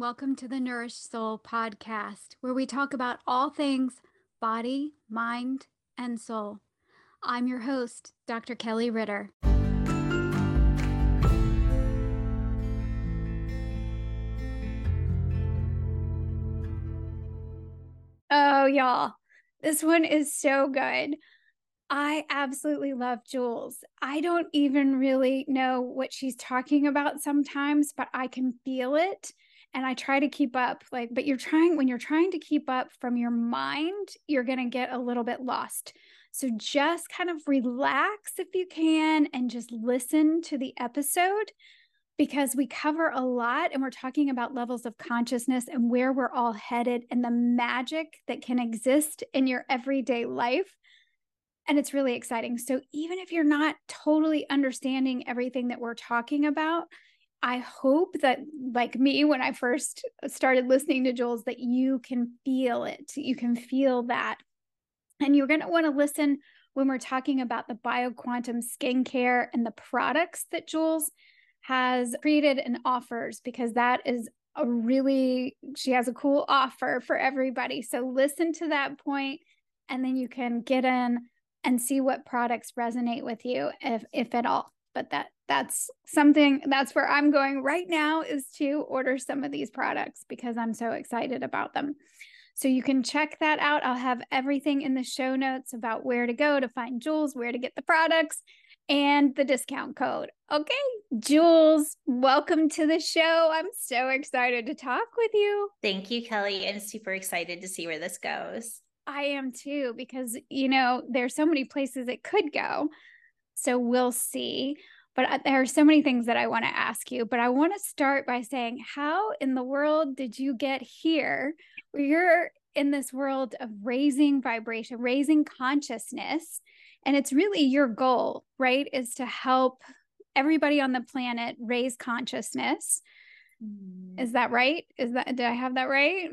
welcome to the Nourished Soul podcast, where we talk about all things body, mind, and soul. I'm your host, Dr. Kelly Ritter. Oh, y'all, this one is so good. I absolutely love Jewels. I don't even really know what she's talking about sometimes, but I can feel it and I try to keep up. Like, but you're trying, when you're trying to keep up from your mind, you're going to get a little bit lost. So just kind of relax if you can and just listen to the episode because we cover a lot and we're talking about levels of consciousness and where we're all headed and the magic that can exist in your everyday life and it's really exciting. So even if you're not totally understanding everything that we're talking about, I hope that, like me, when I first started listening to Jewels, that you can feel it. You can feel that. And you're going to want to listen when we're talking about the bioquantum skincare and the products that Jewels has created and offers, because that is a really, she has a cool offer for everybody. So listen to that point, and then you can get in and see what products resonate with you if if at all but that that's something that's where i'm going right now is to order some of these products because i'm so excited about them. So you can check that out. I'll have everything in the show notes about where to go to find jewels where to get the products and the discount code. Okay jewels welcome to the show. I'm so excited to talk with you. Thank you kelly i'm super excited to see where this goes. I am too, because, you know, there's so many places it could go. So we'll see. But uh, there are so many things that I want to ask you. But I want to start by saying, how in the world did you get here? Where you're in this world of raising vibration, raising consciousness. And it's really your goal, right? Is to help everybody on the planet raise consciousness. Mm. Is that right? Is that, did I have that right?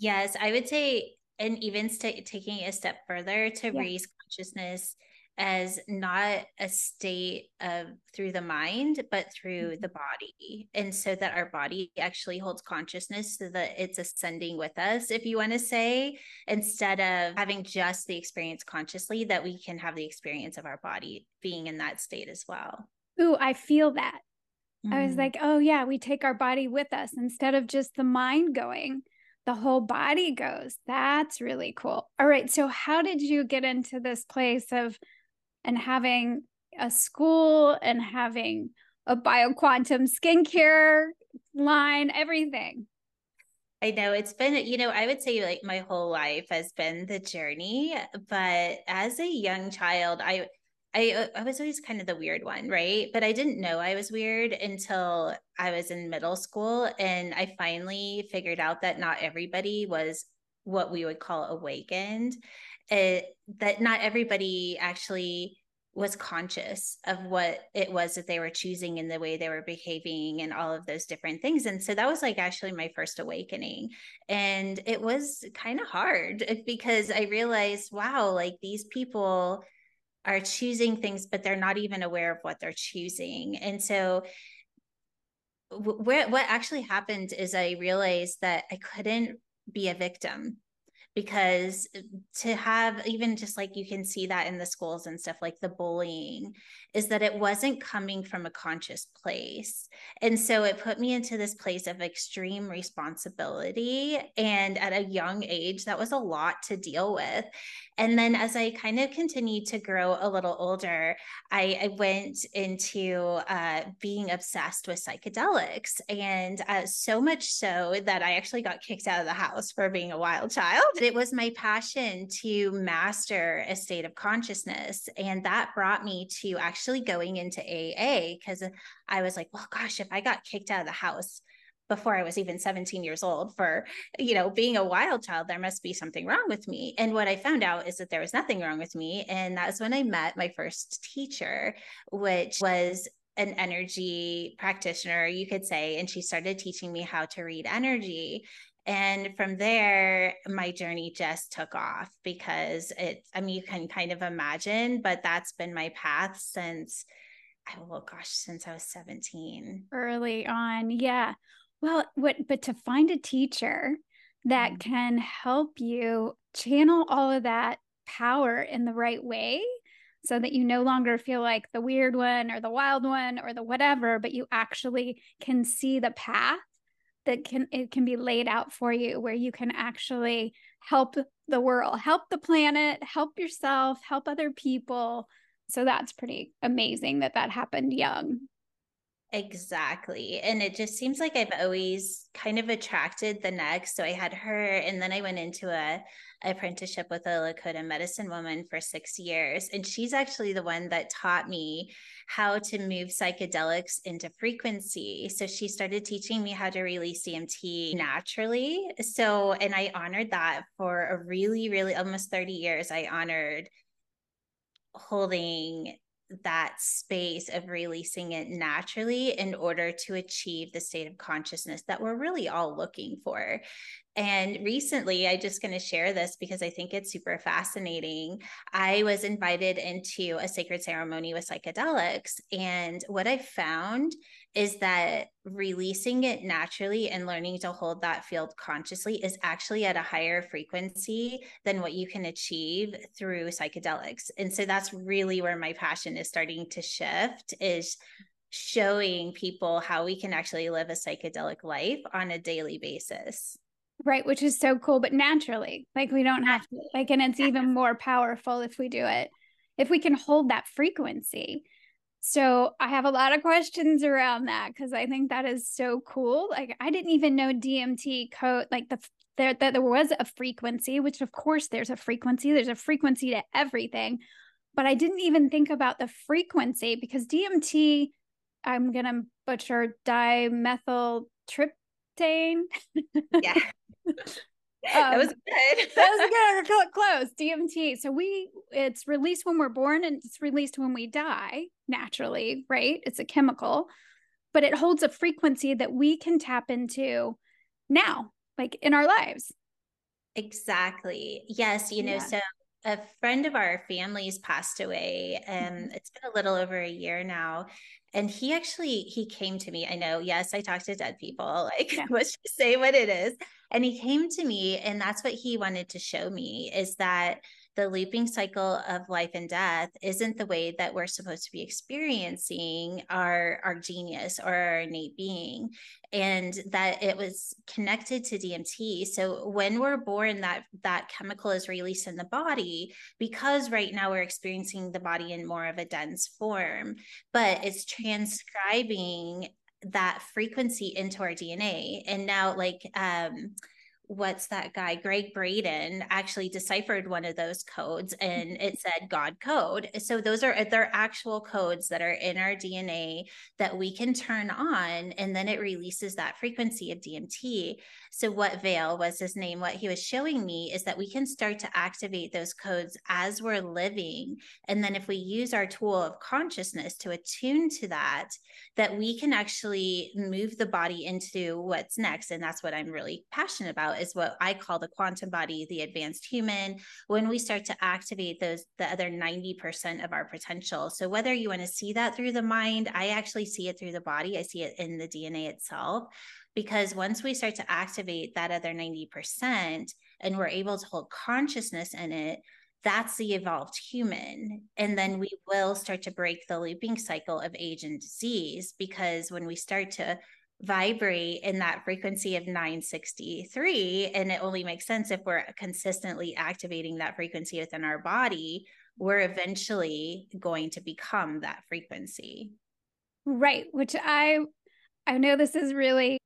Yes, I would say and even st- taking a step further to yeah. raise consciousness as not a state of through the mind but through mm-hmm. the body and so that our body actually holds consciousness so that it's ascending with us if you want to say instead of having just the experience consciously that we can have the experience of our body being in that state as well ooh i feel that mm. i was mm. like oh yeah we take our body with us instead of just the mind going the whole body goes. That's really cool. All right. So, how did you get into this place of and having a school and having a bioquantum skincare line, everything? I know it's been, you know, I would say like my whole life has been the journey. But as a young child, I, I I was always kind of the weird one, right? But I didn't know I was weird until I was in middle school and I finally figured out that not everybody was what we would call awakened. It, that not everybody actually was conscious of what it was that they were choosing and the way they were behaving and all of those different things. And so that was like actually my first awakening. And it was kind of hard eh, because I realized, wow, like these people are choosing things, but they're not even aware of what they're choosing. And so, wh- what actually happened is I realized that I couldn't be a victim because to have even just like you can see that in the schools and stuff like the bullying is that it wasn't coming from a conscious place and so it put me into this place of extreme responsibility and at a young age that was a lot to deal with and then as I kind of continued to grow a little older, I, I went into uh, being obsessed with psychedelics. And uh, so much so that I actually got kicked out of the house for being a wild child. It was my passion to master a state of consciousness. And that brought me to actually going into AA because I was like, well, gosh, if I got kicked out of the house, before I was even 17 years old for, you know, being a wild child, there must be something wrong with me. And what I found out is that there was nothing wrong with me. And that's when I met my first teacher, which was an energy practitioner, you could say. And she started teaching me how to read energy. And from there, my journey just took off because it, I mean, you can kind of imagine, but that's been my path since, oh gosh, since I was 17. Early on. Yeah. Well, what but to find a teacher that mm-hmm. can help you channel all of that power in the right way so that you no longer feel like the weird one or the wild one or the whatever, but you actually can see the path that can it can be laid out for you where you can actually help the world, help the planet, help yourself, help other people. So that's pretty amazing that that happened young. Exactly. And it just seems like I've always kind of attracted the next. So I had her, and then I went into a apprenticeship with a Lakota medicine woman for six years. And she's actually the one that taught me how to move psychedelics into frequency. So she started teaching me how to release DMT naturally. So, and I honored that for a really, really almost 30 years. I honored holding that space of releasing it naturally in order to achieve the state of consciousness that we're really all looking for. And recently, I just going to share this because I think it's super fascinating. I was invited into a sacred ceremony with psychedelics. And what I found is that releasing it naturally and learning to hold that field consciously is actually at a higher frequency than what you can achieve through psychedelics. And so that's really where my passion is starting to shift is showing people how we can actually live a psychedelic life on a daily basis. Right, which is so cool, but naturally, like we don't have to, like, and it's even more powerful if we do it, if we can hold that frequency. So I have a lot of questions around that because I think that is so cool. Like I didn't even know DMT code, like the there that there was a frequency, which of course there's a frequency. There's a frequency to everything, but I didn't even think about the frequency because DMT. I'm gonna butcher dimethyl tryptane. Yeah. that was um, good. that was good. Close. DMT. So we, it's released when we're born and it's released when we die naturally, right? It's a chemical, but it holds a frequency that we can tap into now, like in our lives. Exactly. Yes. You know, yeah. so a friend of our family's passed away and mm-hmm. it's been a little over a year now and he actually he came to me i know yes i talk to dead people like yeah. let's just say what it is and he came to me and that's what he wanted to show me is that the looping cycle of life and death isn't the way that we're supposed to be experiencing our our genius or our innate being and that it was connected to DMT so when we're born that that chemical is released in the body because right now we're experiencing the body in more of a dense form but it's transcribing that frequency into our DNA and now like um what's that guy Gregg Braden actually deciphered one of those codes and it said God code. So those are they're actual codes that are in our DNA that we can turn on and then it releases that frequency of DMT. So what Vale was his name what he was showing me is that we can start to activate those codes as we're living and then if we use our tool of consciousness to attune to that that we can actually move the body into what's next and that's what I'm really passionate about is what I call the quantum body, the advanced human, when we start to activate those, the other 90% of our potential. So, whether you want to see that through the mind, I actually see it through the body, I see it in the DNA itself. Because once we start to activate that other 90% and we're able to hold consciousness in it, that's the evolved human. And then we will start to break the looping cycle of age and disease because when we start to vibrate in that frequency of 963 and it only makes sense if we're consistently activating that frequency within our body we're eventually going to become that frequency. Right which i i know this is really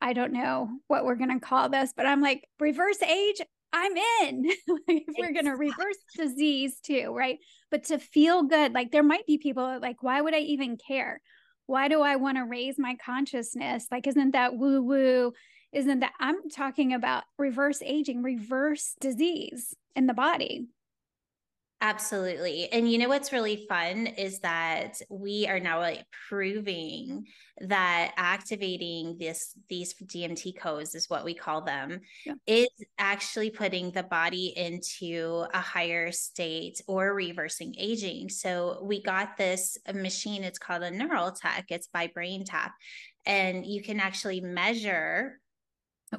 i don't know what we're going to call this but i'm like reverse age i'm in. If we're going to reverse disease too right? But to feel good like there might be people like why would i even care why do I want to raise my consciousness? Like, isn't that woo woo? Isn't that I'm talking about reverse aging, reverse disease in the body? Absolutely. And you know what's really fun is that we are now like proving that activating this these DMT codes is what we call them yeah. is actually putting the body into a higher state or reversing aging. So we got this machine it's called a Neuraltec it's by BrainTap and you can actually measure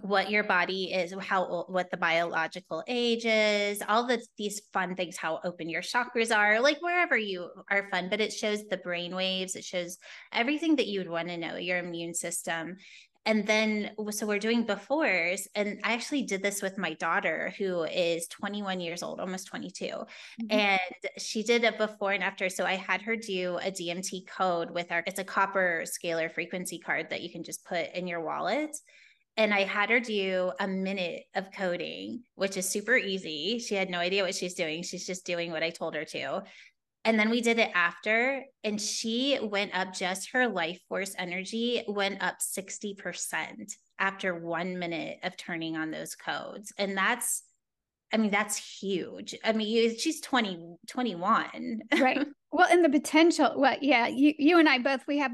what your body is how what the biological age is all the these fun things how open your chakras are like wherever you are fun but it shows the brain waves it shows everything that you would want to know your immune system and then so we're doing befores and i actually did this with my daughter who is 21 years old almost 22 mm-hmm. and she did a before and after so i had her do a dmt code with our it's a copper scalar frequency card that you can just put in your wallet and I had her do a minute of coding, which is super easy. She had no idea what she's doing. She's just doing what I told her to. And then we did it after, and she went up just her life force energy went up 60% after one minute of turning on those codes. And that's, I mean, that's huge. I mean, she's 20, 21. right. Well, and the potential, well, yeah, you, you and I both, we have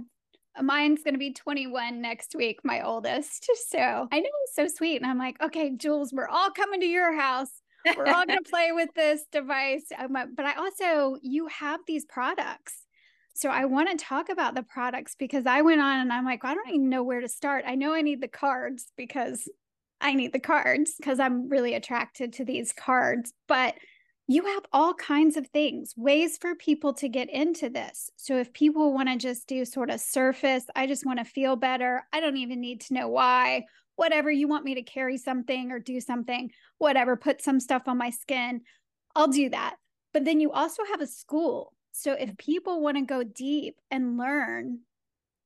mine's going to be 21 next week, my oldest. So I know it's so sweet. And I'm like, okay, Jewels, we're all coming to your house. We're all going to play with this device. But I also, you have these products. So I want to talk about the products because I went on and I'm like, I don't even know where to start. I know I need the cards because I need the cards because I'm really attracted to these cards. But you have all kinds of things, ways for people to get into this. So if people want to just do sort of surface, I just want to feel better. I don't even need to know why. Whatever you want me to carry something or do something, whatever, put some stuff on my skin, I'll do that. But then you also have a school. So if people want to go deep and learn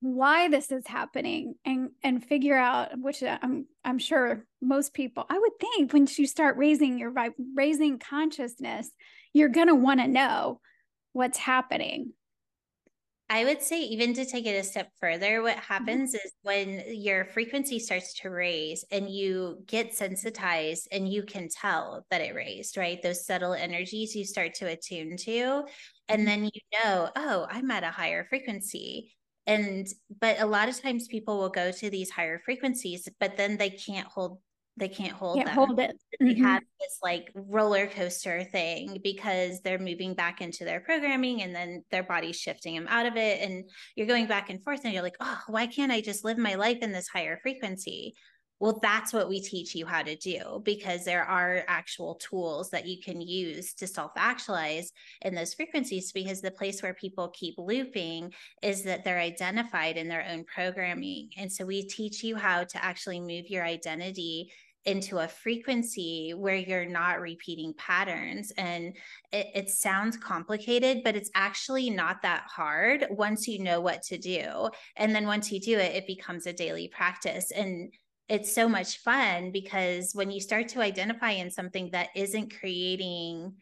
why this is happening and and figure out which I'm I'm sure most people I would think once you start raising your vibe raising consciousness you're going to want to know what's happening. I would say even to take it a step further what mm-hmm. happens mm-hmm. is when your frequency starts to raise and you get sensitized and you can tell that it raised, right? Those subtle energies you start to attune to and mm-hmm. then you know, oh, I'm at a higher frequency and but a lot of times people will go to these higher frequencies but then they can't hold they can't hold can't them. hold it they mm-hmm. have this like roller coaster thing because they're moving back into their programming and then their body's shifting them out of it and you're going back and forth and you're like oh why can't i just live my life in this higher frequency well, that's what we teach you how to do because there are actual tools that you can use to self actualize in those frequencies. Because the place where people keep looping is that they're identified in their own programming. And so we teach you how to actually move your identity into a frequency where you're not repeating patterns. And it, it, sounds complicated, but it's actually not that hard once you know what to do. And then once you do it, it becomes a daily practice. And it's so much fun because when you start to identify in something that isn't creating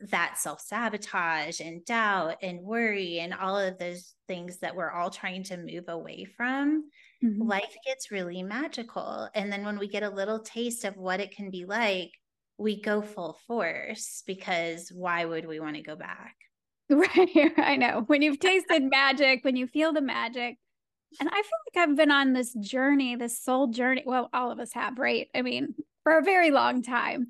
that self sabotage and doubt and worry and all of those things that we're all trying to move away from, mm-hmm. life gets really magical. And then when we get a little taste of what it can be like, we go full force because why would we want to go back? Right. I know. When you've tasted magic, when you feel the magic, and I feel like I've been on this journey, this soul journey. Well, all of us have, right? I mean, for a very long time.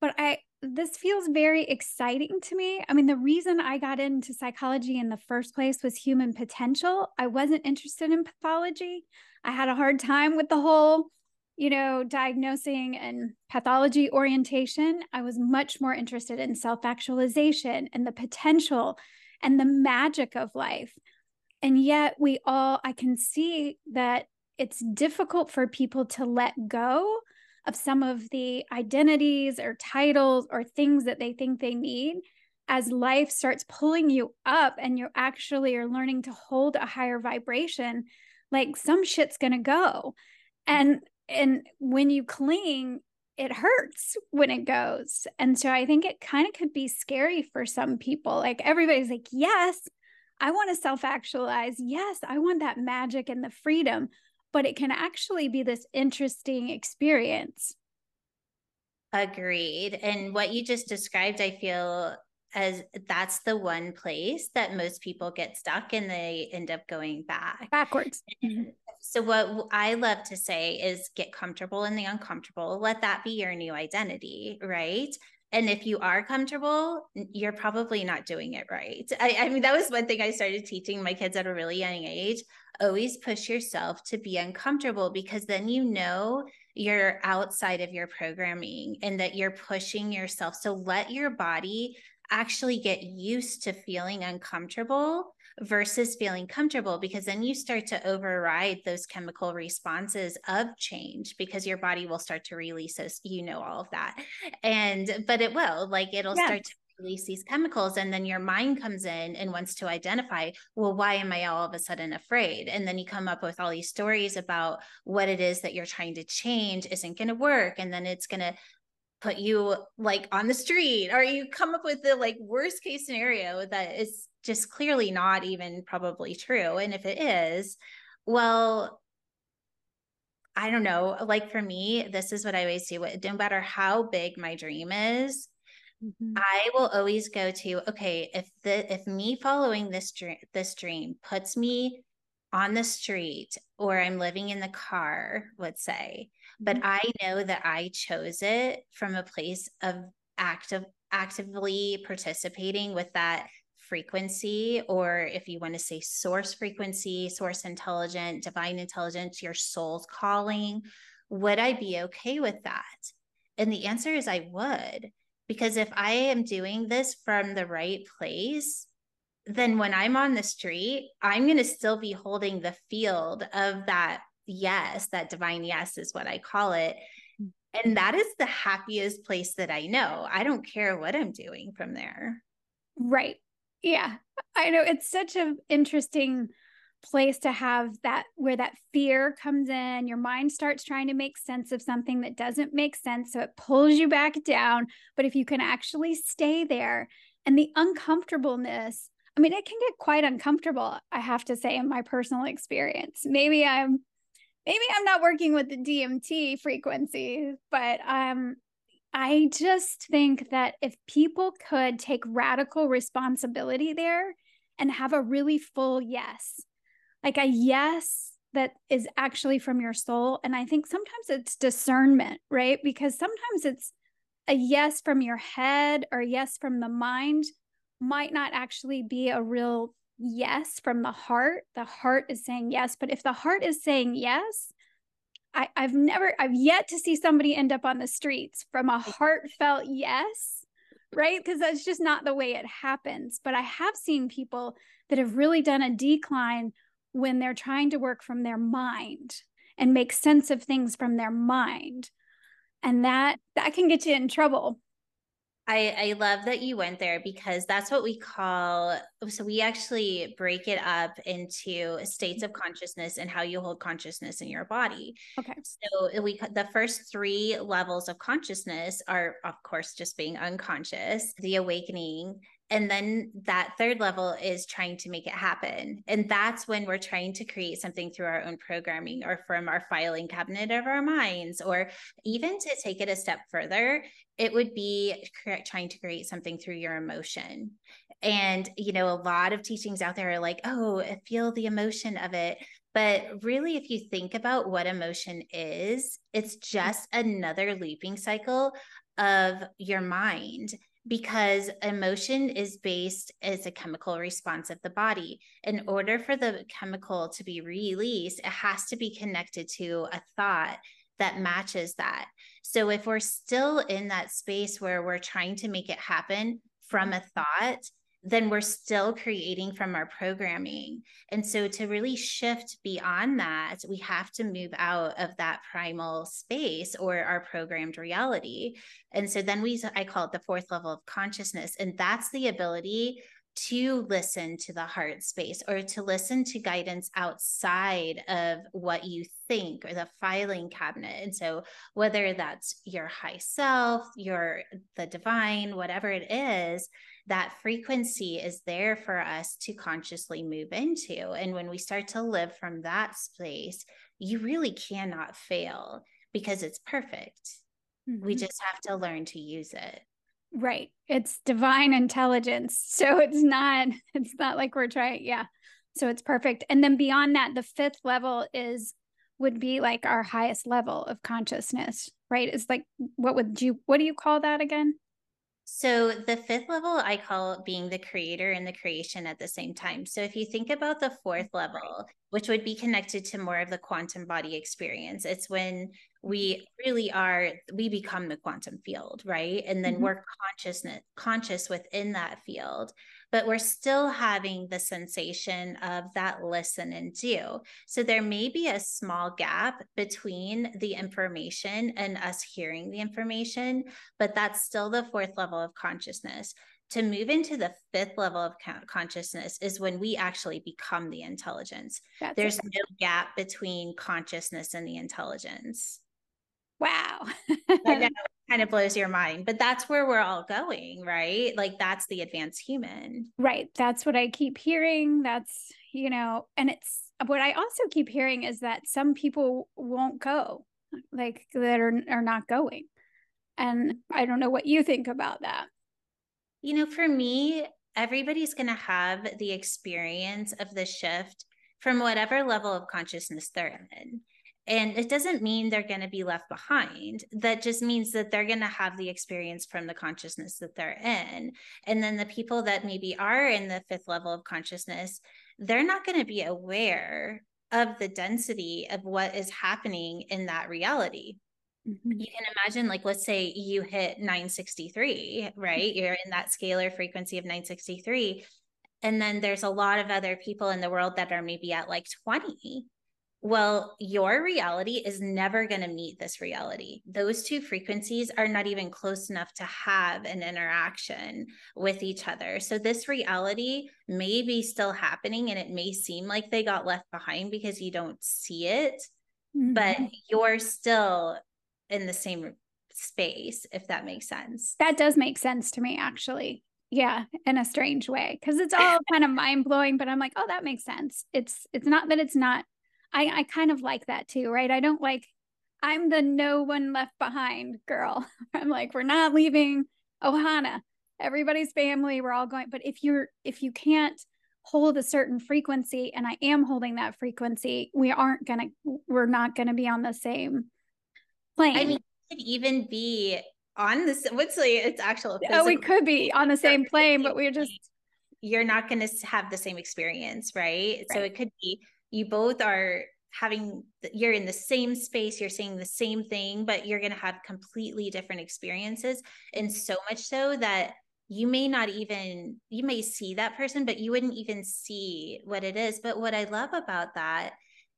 But I this feels very exciting to me. I mean, the reason I got into psychology in the first place was human potential. I wasn't interested in pathology. I had a hard time with the whole, you know, diagnosing and pathology orientation. I was much more interested in self actualization and the potential and the magic of life. And yet, we all, I can see that it's difficult for people to let go of some of the identities or titles or things that they think they need as life starts pulling you up and you actually are learning to hold a higher vibration like some shit's going to go. And and when you cling it hurts when it goes. And so i think it kind of could be scary for some people. Like everybody's like yes I want to self actualize. Yes, I want that magic and the freedom, but it can actually be this interesting experience. Agreed. And what you just described, I feel as that's the one place that most people get stuck and they end up going back backwards. Mm-hmm. So, what I love to say is get comfortable in the uncomfortable. Let that be your new identity, right? And if you are comfortable you're probably not doing it right I, I, mean that was one thing i started teaching my kids at a really young age always push yourself to be uncomfortable because then you know you're outside of your programming and that you're pushing yourself. So let your body actually get used to feeling uncomfortable versus feeling comfortable because then you start to override those chemical responses of change because your body will start to release those you know all of that and but it will like it'll yes. start to release these chemicals and then your mind comes in and wants to identify well why am i all of a sudden afraid and then you come up with all these stories about what it is that you're trying to change isn't going to work and then it's going to put you like on the street or you come up with the like worst case scenario that is just clearly not even probably true and if it is well I don't know. Like for me, this is what I always do. No matter how big my dream is, Mm-hmm. I will always go to okay if the if me following this dream this dream puts me on the street or I'm living in the car, let's say, but mm-hmm. I know that I chose it from a place of active actively participating with that frequency or if you want to say source frequency, source intelligent, divine intelligence, your soul's calling, would I be okay with that? And the answer is I would because if I am doing this from the right place, then when I'm on the street, I'm going to still be holding the field of that yes, that divine yes is what I call it. Mm. And that is the happiest place that I know. I don't care what I'm doing from there. Right. Yeah. I know it's such an interesting place to have that where that fear comes in your mind starts trying to make sense of something that doesn't make sense so it pulls you back down but if you can actually stay there and the uncomfortableness i mean it can get quite uncomfortable i have to say in my personal experience maybe i'm maybe i'm not working with the dmt frequency but um i just think that if people could take radical responsibility there and have a really full yes like a yes that is actually from your soul. And I think sometimes it's discernment, right? Because sometimes it's a yes from your head or yes from the mind might not actually be a real yes from the heart. The heart is saying yes. But if the heart is saying yes, I, I've never, I've yet to see somebody end up on the streets from a heartfelt yes, right? Because that's just not the way it happens. But I have seen people that have really done a decline when they're trying to work from their mind and make sense of things from their mind and that that can get you in trouble I, I love that you went there because that's what we call so we actually break it up into states of mm-hmm. consciousness and how you hold consciousness in your body. Okay. So we the first three levels of consciousness are of course just being unconscious, the awakening, and then that third level is trying to make it happen. And that's when we're trying to create something through our own programming or from our filing cabinet of our minds, or even to take it a step further, it would be trying to create something through your emotion. And, you know, a lot of teachings out there are like, oh, feel the emotion of it. But really, if you think about what emotion is, it's just another looping cycle of your mind because emotion is based as a chemical response of the body. In order for the chemical to be released, it has to be connected to a thought that matches that. So if we're still in that space where we're trying to make it happen from a mm-hmm. thought, then we're still creating from our programming. And so to really shift beyond that, we have to move out of that primal space or our programmed reality. And so then we, I call it the fourth level of consciousness. And that's the ability to listen to the heart space or to listen to guidance outside of what you think or the filing cabinet and so whether that's your high self your the divine whatever it is that frequency is there for us to consciously move into. And when we start to live from that space, you really cannot fail because it's perfect. Mm-hmm. We just have to learn to use it. Right. It's divine intelligence. So it's not it's not like we're trying yeah. So it's perfect. And then beyond that the fifth level is would be like our highest level of consciousness, right? It's like what would you what do you call that again? So the fifth level I call being the creator and the creation at the same time. So if you think about the fourth level, which would be connected to more of the quantum body experience. It's when we really are we become the quantum field right and then mm-hmm. we're consciousness conscious within that field but we're still having the sensation of that listen and do so there may be a small gap between the information and us hearing the information but that's still the fourth level of consciousness to move into the fifth level of consciousness is when we actually become the intelligence. That's There's it. no gap between consciousness and the intelligence. Wow. I know kind of blows your mind, but that's where we're all going, right? Like that's the advanced human. Right. That's what I keep hearing. That's, you know, and it's what I also keep hearing is that some people won't go, like that are, are not going. And I don't know what you think about that. You know, for me, everybody's going to have the experience of the shift from whatever level of consciousness they're in. And it doesn't mean they're going to be left behind. That just means that they're going to have the experience from the consciousness that they're in. And then the people that maybe are in the fifth level of consciousness, they're not going to be aware of the density of what is happening in that reality. Mm-hmm. You can imagine, like, let's say you hit 963, right? You're in that scalar frequency of 963. And then there's a lot of other people in the world that are maybe at like 20 well, your reality is never going to meet this reality. Those two frequencies are not even close enough to have an interaction with each other. So, this reality may be still happening and it may seem like they got left behind because you don't see it, mm-hmm. but you're still in the same space, if that makes sense. That does make sense to me, actually yeah in a strange way because it's all kind of mind blowing but i'm like oh that makes sense it's it's not that it's not I, I kind of like that too, right? I don't like, I'm the no one left behind girl. I'm like, we're not leaving Ohana. Everybody's family, we're all going. But if you're, if you can't hold a certain frequency, and I am holding that frequency, we aren't going to, we're not going to be on the same plane. I mean, it could even be on this, what's like, it's actual. Oh, we could be on the same plane, but we're just, you're not going to have the same experience, right? right? So it could be you both are having you're in the same space you're saying the same thing but you're going to have completely different experiences and so much so that you may not even you may see that person but you wouldn't even see what it is but what i love about that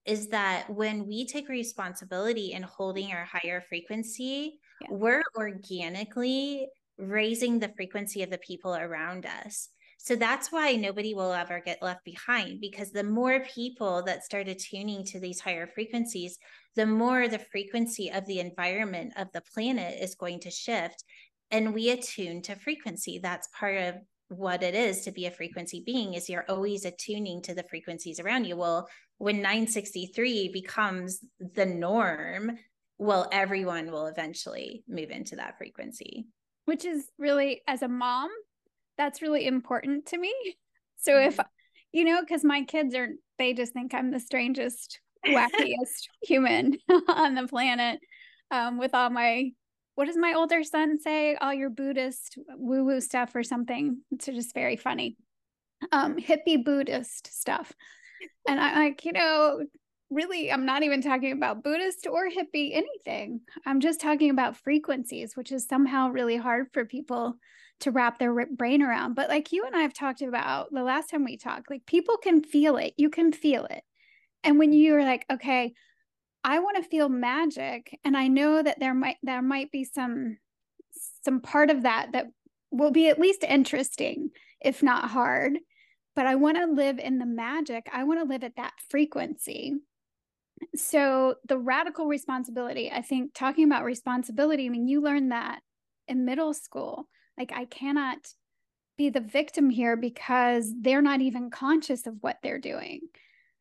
is that when we take responsibility in holding our higher frequency yeah. we're organically raising the frequency of the people around us so that's why nobody will ever get left behind because the more people that start attuning to these higher frequencies, the more the frequency of the environment of the planet is going to shift. And we attune to frequency. That's part of what it is to be a frequency being is you're always attuning to the frequencies around you. Well, when 963 becomes the norm, well, everyone will eventually move into that frequency. Which is really, as a mom, that's really important to me. So if mm-hmm. you know, because my kids are they just think I'm the strangest, wackiest human on the planet. Um, with all my what does my older son say? All your Buddhist woo woo stuff or something. It's just very funny. Um, hippie Buddhist stuff. And I like, you know, really, I'm not even talking about Buddhist or hippie anything. I'm just talking about frequencies, which is somehow really hard for people to wrap their brain around. But like you and I have talked about the last time we talked, like people can feel it. You can feel it. And when you're like, okay, I want to feel magic, and I know that there might there might be some some part of that that will be at least interesting, if not hard. But I want to live in the magic. I want to live at that frequency. So the radical responsibility, I think talking about responsibility, I mean, you learn that in middle school like, I cannot be the victim here because they're not even conscious of what they're doing.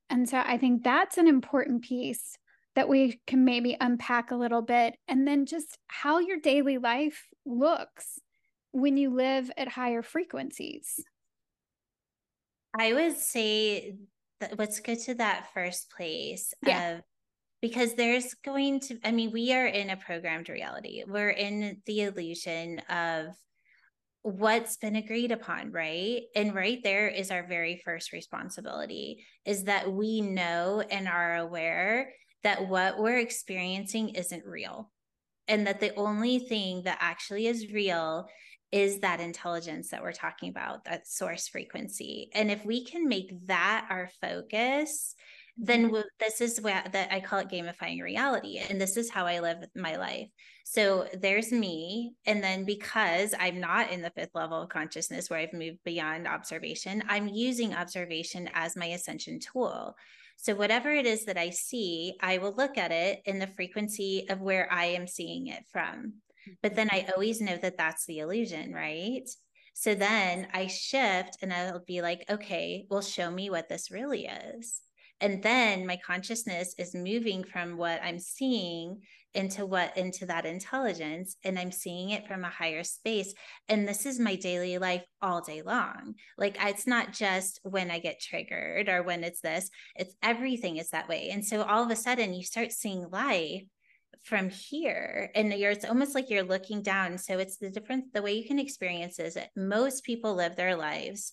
And so I think that's an important piece that we can maybe unpack a little bit. And then just how your daily life looks when you live at higher frequencies. I would say that let's go to that first place yeah. of because there's going to, I mean, we are in a programmed reality. We're in the illusion of what's been agreed upon, right? And right there is our very first responsibility is that we know and are aware that what we're experiencing isn't real. And that the only thing that actually is real is that intelligence that we're talking about, that source frequency. And if we can make that our focus, then mm-hmm. this is what that I call it gamifying reality. And this is how I live my life. So there's me. And then because I'm not in the fifth level of consciousness where I've moved beyond observation, I'm using observation as my ascension tool. So whatever it is that I see, I will look at it in the frequency of where I am seeing it from. But then I always know that that's the illusion, right? So then I shift and I'll be like, okay, well, show me what this really is. And then my consciousness is moving from what I'm seeing into what into that intelligence and i'm seeing it from a higher space and this is my daily life all day long. Like it's not just when i get triggered or when it's this it's everything is that way and so all of a sudden you start seeing life from here and you're it's almost like you're looking down so it's the difference the way you can experience is that most people live their lives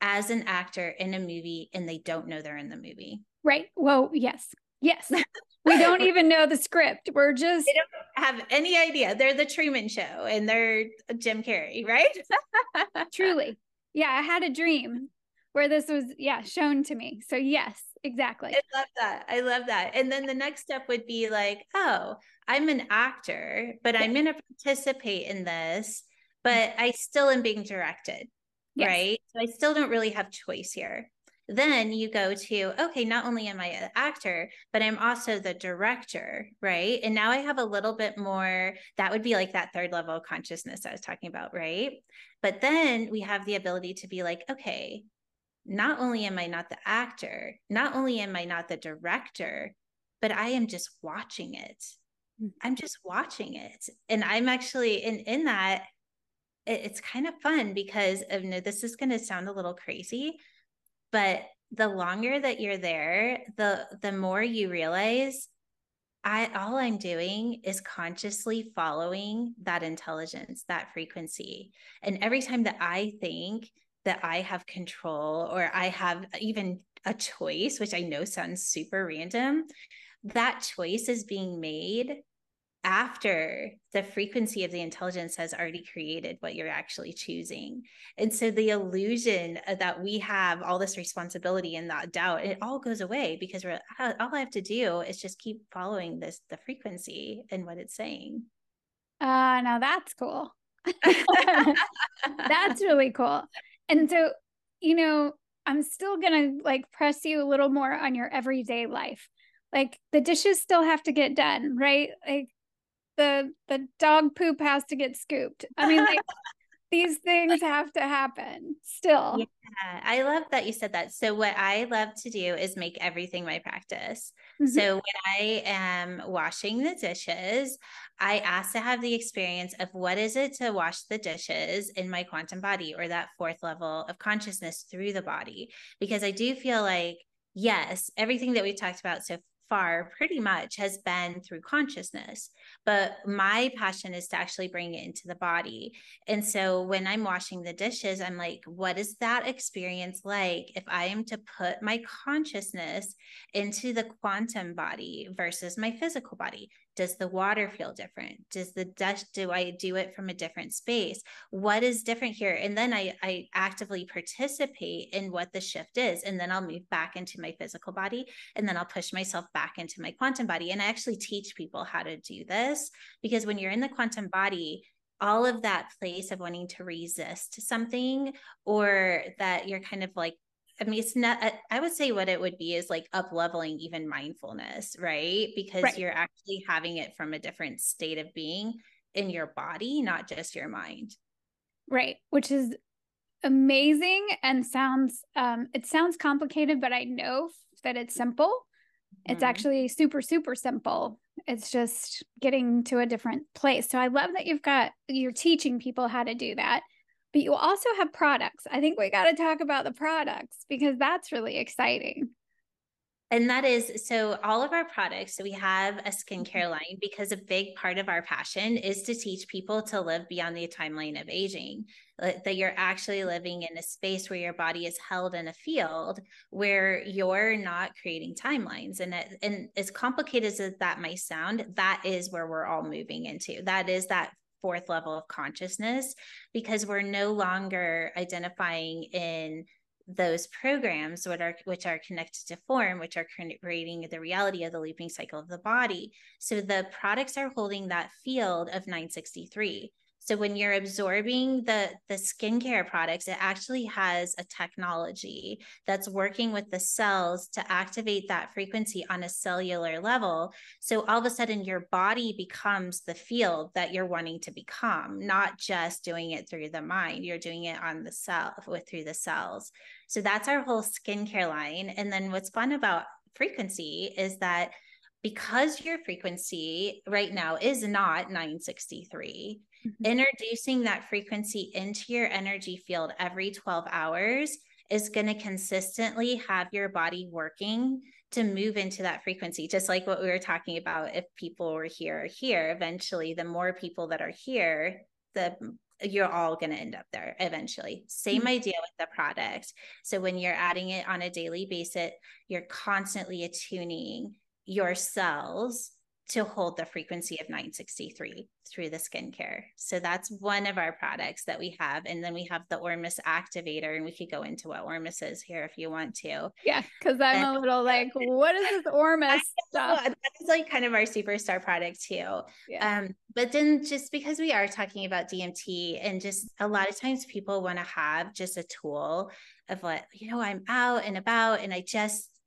as an actor in a movie and they don't know they're in the movie. Right. Well yes. Yes. We don't even know the script. We're just they don't have any idea. They're the truman show and they're jim carrey right? Truly. Yeah i had a dream where this was yeah shown to me. So yes exactly. I love that. I love that. And then the next step would be like oh i'm an actor but i'm going to participate in this mm-hmm. but i still am being directed yes. right so i still don't really have choice here then you go to okay not only am i an actor but i'm also the director right and now i have a little bit more that would be like that third level of consciousness i was talking about right but then we have the ability to be like okay not only am I not the actor, not only am I not the director, but I am just watching it. Mm. I'm just watching it. And I'm actually in in that it, it's kind of fun because of no, this is going to sound a little crazy, but the longer that you're there, the the more you realize I all I'm doing is consciously following that intelligence, that frequency. And every time that I think that I have control or I have even a choice, which I know sounds super random, that choice is being made after the frequency of the intelligence has already created what you're actually choosing. And so the illusion that we have all this responsibility and that doubt, it all goes away because we're all I have to do is just keep following this the frequency and what it's saying. Uh now that's cool. that's really cool. And so, you know, I'm still going to like press you a little more on your everyday life. Like the dishes still have to get done, right? Like the the dog poop has to get scooped. I mean, like these things have to happen still. Yeah, I love that you said that. So, what I love to do is make everything my practice. Mm-hmm. So, when I am washing the dishes, I ask to have the experience of what is it to wash the dishes in my quantum body or that fourth level of consciousness through the body. Because I do feel like, yes, everything that we've talked about so far pretty much has been through consciousness but my passion is to actually bring it into the body. And so when i'm washing the dishes i'm like what is that experience like if i am to put my consciousness into the quantum body versus my physical body does the water feel different? Does the dust do i do it from a different space? What is different here? And then i i actively participate in what the shift is and then i'll move back into my physical body and then i'll push myself back into my quantum body. And i actually teach people how to do this because when you're in the quantum body all of that place of wanting to resist something or that you're kind of like I mean, it's not, I would say what it would be is like up leveling even mindfulness, right? Because right. you're actually having it from a different state of being in your body, not just your mind. Right. Which is amazing and sounds, um, it sounds complicated, but I know that it's simple. Mm-hmm. It's actually super, super simple. It's just getting to a different place. So I love that you've got, you're teaching people how to do that but you also have products. I think we got to talk about the products because that's really exciting. And that is so all of our products, so we have a skincare mm-hmm. line because a big part of our passion is to teach people to live beyond the timeline of aging. That you're actually living in a space where your body is held in a field where you're not creating timelines. And it, and as complicated as that might sound, that is where we're all moving into. That is that fourth level of consciousness because we're no longer identifying in those programs which are which are connected to form which are creating the reality of the looping cycle of the body. So the products are holding that field of 963 so when you're absorbing the the skincare products, it actually has a technology that's working with the cells to activate that frequency on a cellular level. So all of a sudden your body becomes the field that you're wanting to become, not just doing it through the mind. You're doing it on the cell with through the cells. So that's our whole skincare line. And then what's fun about frequency is that because your frequency right now is not 963 mm-hmm. introducing that frequency into your energy field every 12 hours is going to consistently have your body working to move into that frequency just like what we were talking about if people were here or here eventually the more people that are here the you're all going to end up there eventually. Same mm-hmm. idea with the product. So when you're adding it on a daily basis, you're constantly attuning your cells to hold the frequency of 963 through the skincare. So that's one of our products that we have. And then we have the Ormus activator, and we could go into what Ormus is here if you want to. Yeah, because I'm and, a little like, what is this Ormus stuff? That's like kind of our superstar product too. Yeah. Um, but then just because we are talking about DMT, and just a lot of times people want to have just a tool of what, you know, I'm out and about and I just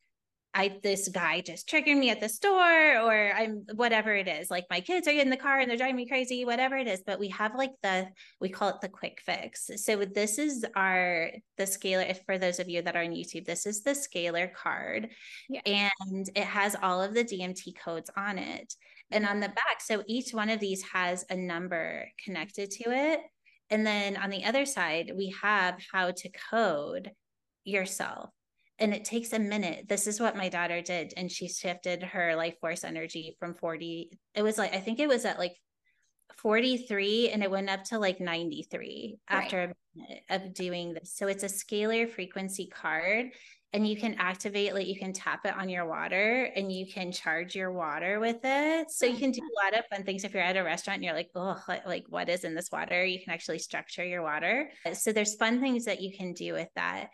I this guy just triggered me at the store or I'm whatever it is. Like my kids are in the car and they're driving me crazy, whatever it is. But we have like the we call it the quick fix. So this is our the scalar. If for those of you that are on YouTube, this is the scalar card. Yeah. And it has all of the DMT codes on it. And on the back, so each one of these has a number connected to it. And then on the other side, we have how to code yourself and it takes a minute. This is what my daughter did. And she shifted her life force energy from 40. It was like, I think it was at like 43 and it went up to like 93 right. after a minute of doing this. So it's a scalar frequency card and you can activate like you can tap it on your water and you can charge your water with it so you mm. can do a lot of fun things if you're at a restaurant and you're like oh like what is in this water you can actually structure your water so there's fun things that you can do with that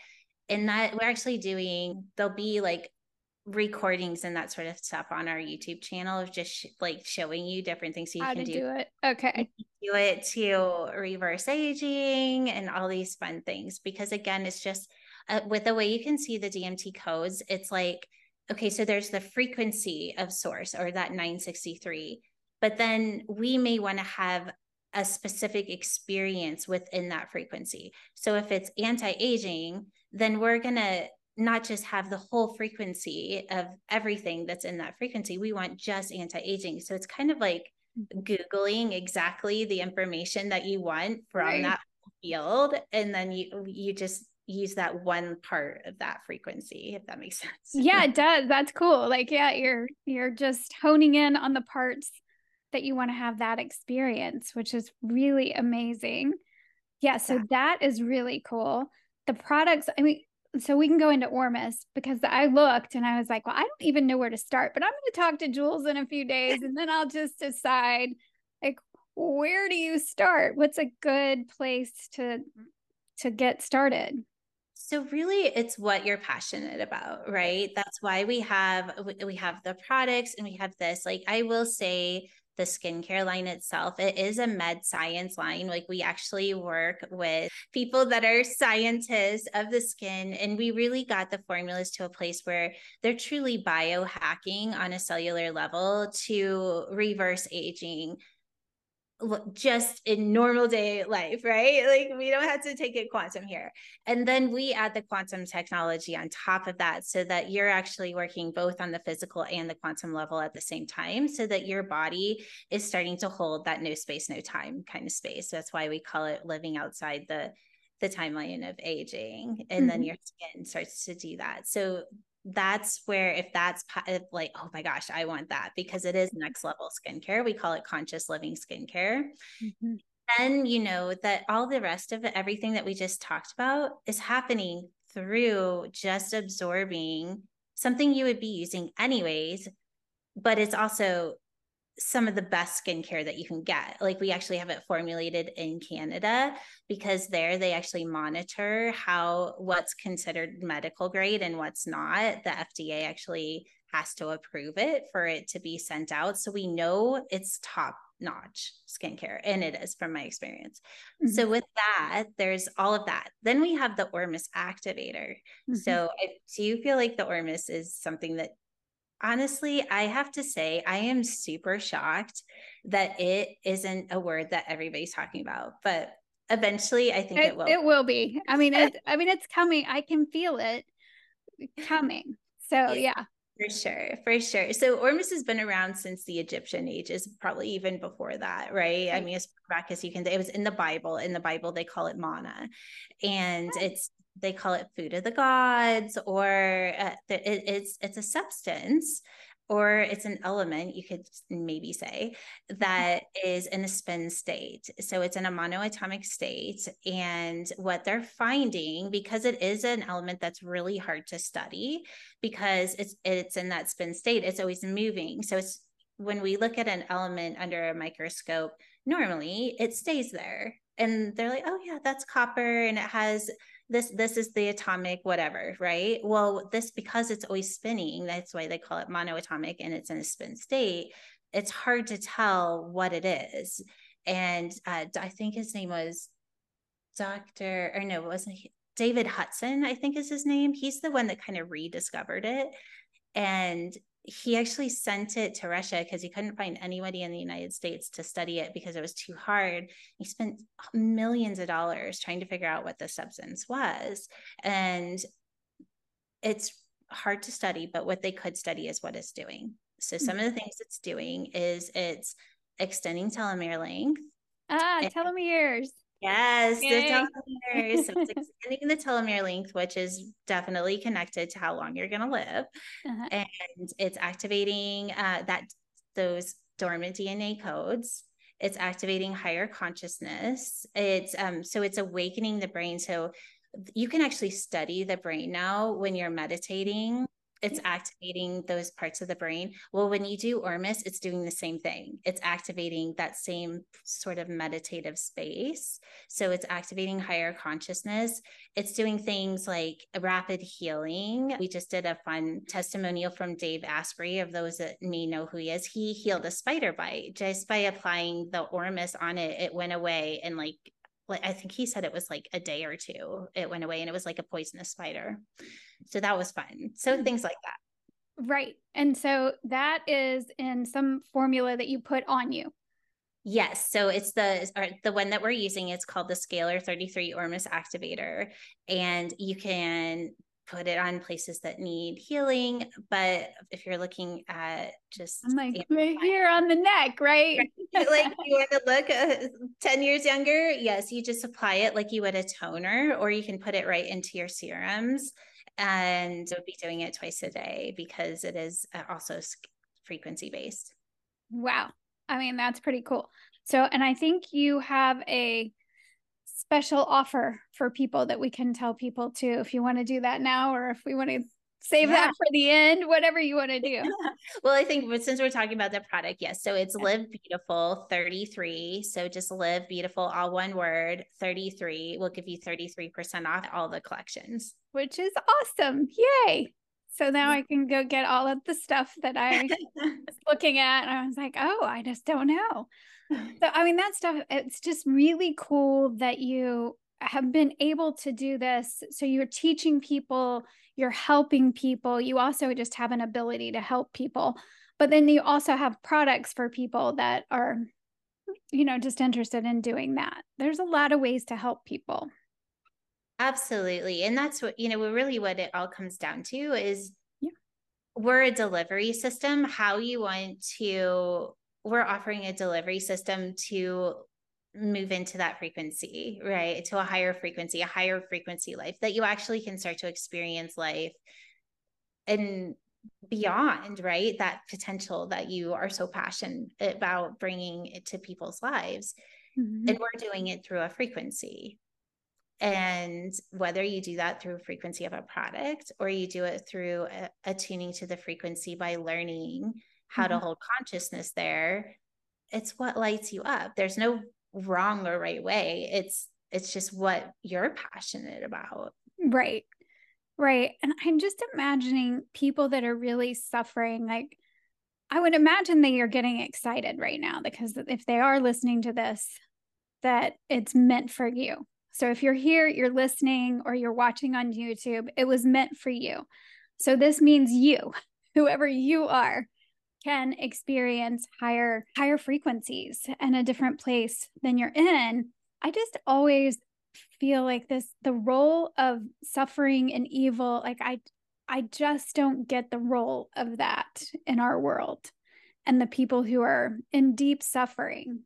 and that we're actually doing there'll be like recordings and that sort of stuff on our YouTube channel of just sh- like showing you different things so you How can do, do it. Okay. Do it to reverse aging and all these fun things because again it's just uh, with the way you can see the DMT codes it's like okay so there's the frequency of source or that 963 but then we may want to have a specific experience within that frequency. So if it's anti-aging, then we're going to not just have the whole frequency of everything that's in that frequency. We want just anti-aging. So it's kind of like mm-hmm. googling exactly the information that you want from right. that field and then you you just use that one part of that frequency if that makes sense. Yeah, it does. That's cool. Like yeah, you're you're just honing in on the parts that you want to have that experience, which is really amazing. Yeah, so that is really cool. The products, I mean, so we can go into Ormus because I looked and I was like, well, I don't even know where to start, but I'm going to talk to Jewels in a few days and then I'll just decide like where do you start? What's a good place to to get started? So really it's what you're passionate about, right? That's why we have we have the products and we have this. Like I will say the skincare line itself. It is a med science line. Like we actually work with people that are scientists of the skin, and we really got the formulas to a place where they're truly biohacking on a cellular level to reverse aging just in normal day life, right? Like we don't have to take it quantum here. And then we add the quantum technology on top of that so that you're actually working both on the physical and the quantum level at the same time so that your body is starting to hold that no space, no time kind of space. That's why we call it living outside the the timeline of aging and mm-hmm. then your skin starts to do that. So that's where if that's like oh my gosh i want that because it is next level skincare we call it conscious living skincare mm-hmm. then you know that all the rest of it, everything that we just talked about is happening through just absorbing something you would be using anyways but it's also some of the best skincare that you can get. Like we actually have it formulated in Canada because there they actually monitor how what's considered medical grade and what's not. The FDA actually has to approve it for it to be sent out. So we know it's top notch skincare and it is from my experience. Mm-hmm. So with that, there's all of that. Then we have the Ormus activator. Mm-hmm. So I do feel like the Ormus is something that honestly, I have to say, I am super shocked that it isn't a word that everybody's talking about. But eventually, I think it, it will. It will be. I mean, it, I mean, it's coming. I can feel it coming. So yeah. For sure, for sure. So Ormus has been around since the Egyptian ages, probably even before that, right? right. I mean, as far back as you can, say, it was in the Bible. In the Bible, they call it manna, and it's they call it food of the gods or uh, it, it's it's a substance or it's an element you could maybe say that is in a spin state. So it's in a monoatomic state and what they're finding because it is an element that's really hard to study because it's it's in that spin state it's always moving. So it's when we look at an element under a microscope normally it stays there. And they're like oh yeah that's copper and it has this this is the atomic whatever right? Well this because it's always spinning that's why they call it monoatomic and it's in a spin state it's hard to tell what it is. And uh, i think his name was dr or no it wasn't he, david hudson i think is his name. He's the one that kind of rediscovered it. And he actually sent it to Russia because he couldn't find anybody in the United States to study it because it was too hard. He spent millions of dollars trying to figure out what the substance was. And it's hard to study, but what they could study is what it's doing. So some of the things it's doing is it's extending telomere length. Ah, telomeres. Yes, Yay. the telomere. so it's extending the telomere length, which is definitely connected to how long you're going to live, uh-huh. and it's activating uh, that those dormant DNA codes. It's activating higher consciousness. It's um so it's awakening the brain. So you can actually study the brain now when you're meditating it's activating those parts of the brain. Well, when you do Ormus, it's doing the same thing. It's activating that same sort of meditative space. So it's activating higher consciousness. It's doing things like rapid healing. We just did a fun testimonial from Dave Asprey of those that may know who he is. He healed a spider bite just by applying the Ormus on it. It went away and like like I think he said it was like a day or two. It went away and it was like a poisonous spider. So that was fun. So hmm. things like that. Right. And so that is in some formula that you put on you. Yes, so it's the the one that we're using. It's called the Scalar 33 Ormus Activator, and you can put it on places that need healing. But if you're looking at just I'm like right here on the neck, right? right? like you want to look uh, 10 years younger, yes, you just apply it like you would a toner, or you can put it right into your serums and be doing it twice a day because it is uh, also frequency based. Wow. I mean, that's pretty cool. So, and I think you have a special offer for people that we can tell people to if you want to do that now or if we want to save yeah. that for the end whatever you want to do well i think since we're talking about the product yes so it's live beautiful 33 so just live beautiful all one word 33 will give you 33% off all the collections which is awesome yay so now I can go get all of the stuff that I was looking at. And I was like, oh, I just don't know. So, I mean, that stuff, it's just really cool that you have been able to do this. So, you're teaching people, you're helping people. You also just have an ability to help people. But then you also have products for people that are, you know, just interested in doing that. There's a lot of ways to help people. Absolutely. And that's what, you know, really what it all comes down to is yeah. we're a delivery system. How you want to, we're offering a delivery system to move into that frequency, right? To a higher frequency, a higher frequency life that you actually can start to experience life and beyond right that potential that you are so passionate about bringing it to people's lives mm-hmm. and we're doing it through a frequency and whether you do that through a frequency of a product or you do it through attuning to the frequency by learning how mm-hmm. to hold consciousness there it's what lights you up. There's no wrong or right way. It's it's just what you're passionate about. Right. Right. And i'm just imagining people that are really suffering like i would imagine that you're getting excited right now because if they are listening to this that it's meant for you. So if you're here, you're listening, or you're watching on YouTube, it was meant for you. So this means you, whoever you are, can experience higher higher frequencies and a different place than you're in. I just always feel like this the role of suffering and evil like I I just don't get the role of that in our world and the people who are in deep suffering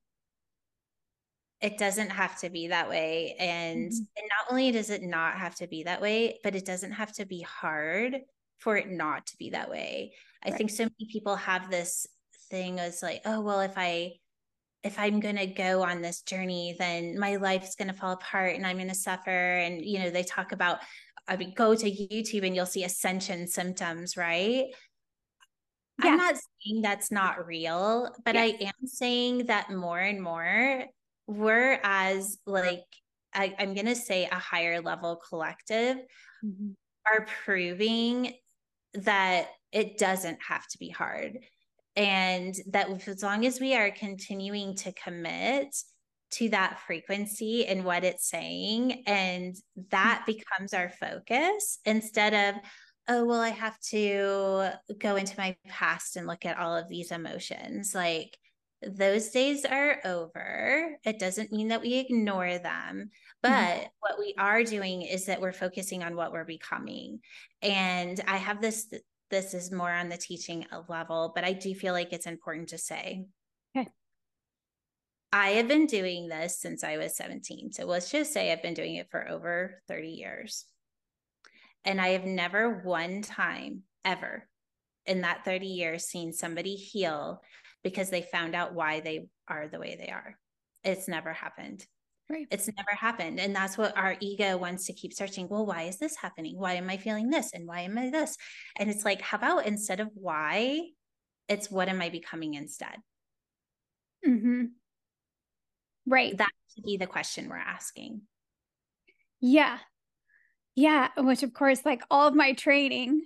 it doesn't have to be that way and, mm-hmm. and not only does it not have to be that way but it doesn't have to be hard for it not to be that way right. i think so many people have this thing as like oh well if i if i'm going to go on this journey then my life's going to fall apart and i'm going to suffer and you know they talk about i mean go to youtube and you'll see ascension symptoms right yeah. i'm not saying that's not real but yeah. i am saying that more and more we're as like I, am gonna say a higher level collective mm-hmm. are proving that it doesn't have to be hard and that as long as we are continuing to commit to that frequency and what it's saying and that mm-hmm. becomes our focus instead of oh well i have to go into my past and look at all of these emotions like those days are over. It doesn't mean that we ignore them, mm-hmm. but mm-hmm. what we are doing is that we're focusing on what we're becoming. And I have this this is more on the teaching level, but I do feel like it's important to say. Okay. I have been doing this since I was 17. So let's just say I've been doing it for over 30 years. And I have never one time ever in that 30 years seen somebody heal because they found out why they are the way they are. It's never happened. Right. It's never happened. And that's what our ego wants to keep searching. Well, why is this happening? Why am I feeling this? And why am I this? And it's like, how about instead of why, it's what am I becoming instead? Mm-hmm. Right. That should be the question we're asking. Yeah. Yeah. Which, of course, like all of my training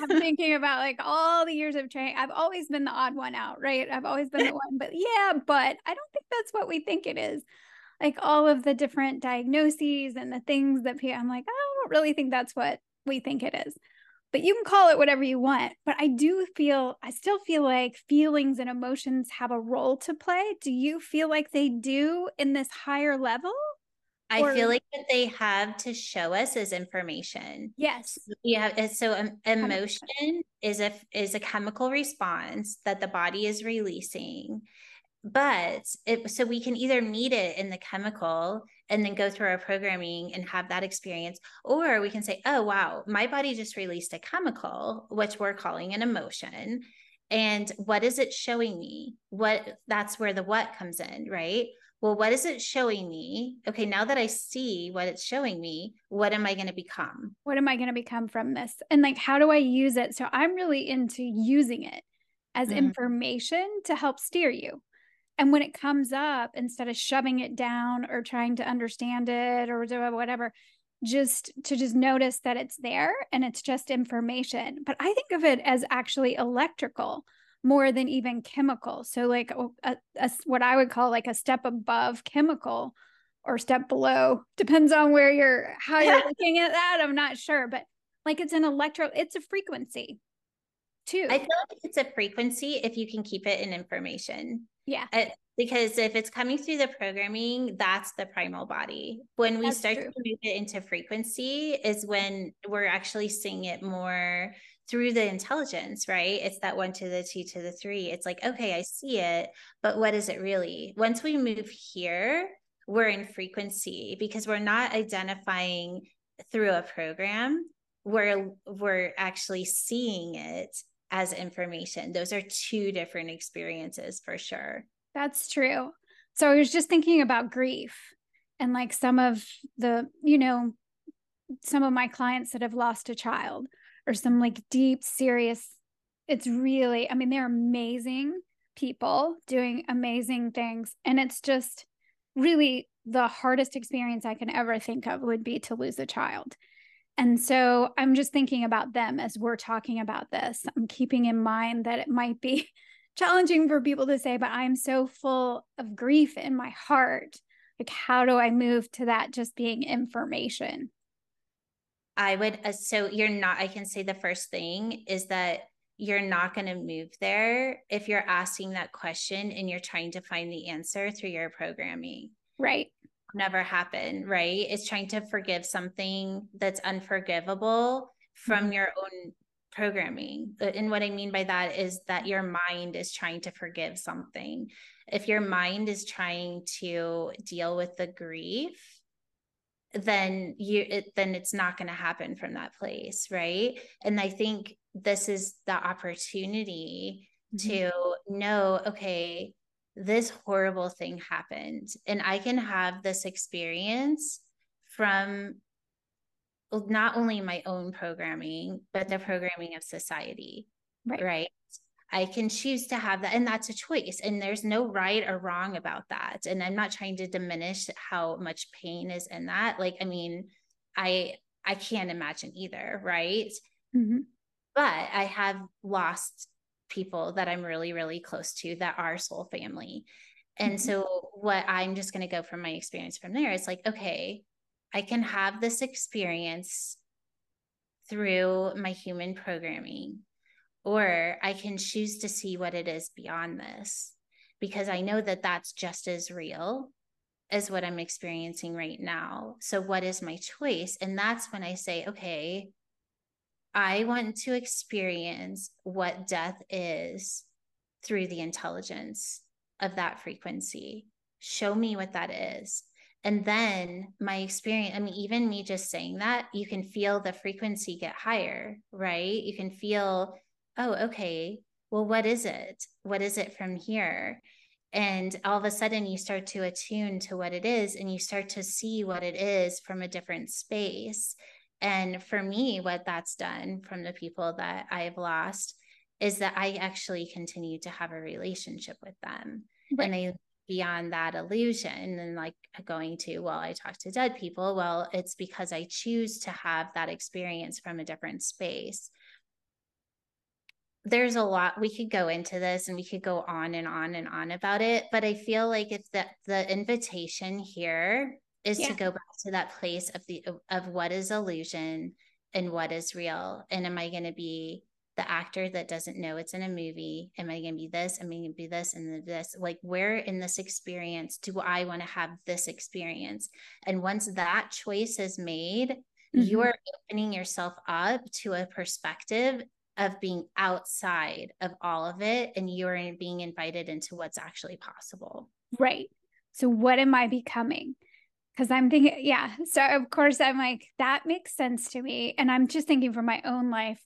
I'm thinking about like all the years of training. I've always been the odd one out, right? I've always been the one, but yeah, but I don't think that's what we think it is. Like all of the different diagnoses and the things that people, I'm like, I don't really think that's what we think it is. But you can call it whatever you want. But I do feel, I still feel like feelings and emotions have a role to play. Do you feel like they do in this higher level? I or, feel like what they have to show us is information. Yes. Yeah. So um, emotion 100%. is a is a chemical response that the body is releasing, but it so we can either meet it in the chemical and then go through our programming and have that experience, or we can say, oh wow, my body just released a chemical, which we're calling an emotion. And what is it showing me? What that's where the what comes in, right? Well, what is it showing me? Okay, now that I see what it's showing me, what am I going to become? What am I going to become from this? And like, how do I use it? So I'm really into using it as mm-hmm. information to help steer you. And when it comes up, instead of shoving it down or trying to understand it or whatever, just to just notice that it's there and it's just information. But I think of it as actually electrical more than even chemical. So, like oh, a, a, what I would call like a step above chemical or step below, depends on where you're, how you're looking at that. I'm not sure, but like it's an electro, it's a frequency too. I feel like it's a frequency if you can keep it in information. Yeah. I, because if it's coming through the programming, that's the primal body. When we that's start true. to move it into frequency, is when we're actually seeing it more through the intelligence, right? It's that one to the two to the three. It's like, okay, I see it, but what is it really? Once we move here, we're in frequency because we're not identifying through a program. we're we're actually seeing it as information. Those are two different experiences for sure. That's true. So I was just thinking about grief and like some of the, you know, some of my clients that have lost a child or some like deep, serious, it's really, I mean, they're amazing people doing amazing things. And it's just really the hardest experience I can ever think of would be to lose a child. And so I'm just thinking about them as we're talking about this. I'm keeping in mind that it might be challenging for people to say, but I'm so full of grief in my heart. Like, how do I move to that just being information? I would, uh, so you're not, I can say the first thing is that you're not going to move there if you're asking that question and you're trying to find the answer through your programming. Right. Never happen, right? It's trying to forgive something that's unforgivable from mm-hmm. your own programming. Uh, and what I mean by that is that your mind is trying to forgive something. If your mind is trying to deal with the grief, then you it, then it's not going to happen from that place, right? And I think this is the opportunity mm-hmm. to know okay, this horrible thing happened and I can have this experience from not only my own programming, but the programming of society. Right. Right. I can choose to have that. And that's a choice. And there's no right or wrong about that. And I'm not trying to diminish how much pain is in that. Like, I mean, I I can't imagine either, right? Mm-hmm. But I have lost people that I'm really, really close to that are soul family. And mm-hmm. so what I'm just going to go from my experience from there is like, okay, I can have this experience through my human programming, or I can choose to see what it is beyond this because I know that that's just as real as what I'm experiencing right now. So, what is my choice? And that's when I say, okay, I want to experience what death is through the intelligence of that frequency. Show me what that is. And then my experience, I mean, even me just saying that, you can feel the frequency get higher, right? You can feel, oh, okay, well, what is it? What is it from here? And all of a sudden, you start to attune to what it is and you start to see what it is from a different space. And for me, what that's done from the people that I've lost is that I actually continue to have a relationship with them. Right. And they beyond that illusion and like going to well i talk to dead people well it's because i choose to have that experience from a different space there's a lot we could go into this and we could go on and on and on about it but i feel like if that the invitation here is yeah. to go back to that place of the of what is illusion and what is real and am i going to be the actor that doesn't know it's in a movie am i going to be this am i going to be this and this like where in this experience do i want to have this experience and once that choice is made mm-hmm. you are opening yourself up to a perspective of being outside of all of it and you're being invited into what's actually possible right so what am i becoming because I'm thinking, yeah. So of course I'm like, that makes sense to me. And I'm just thinking for my own life,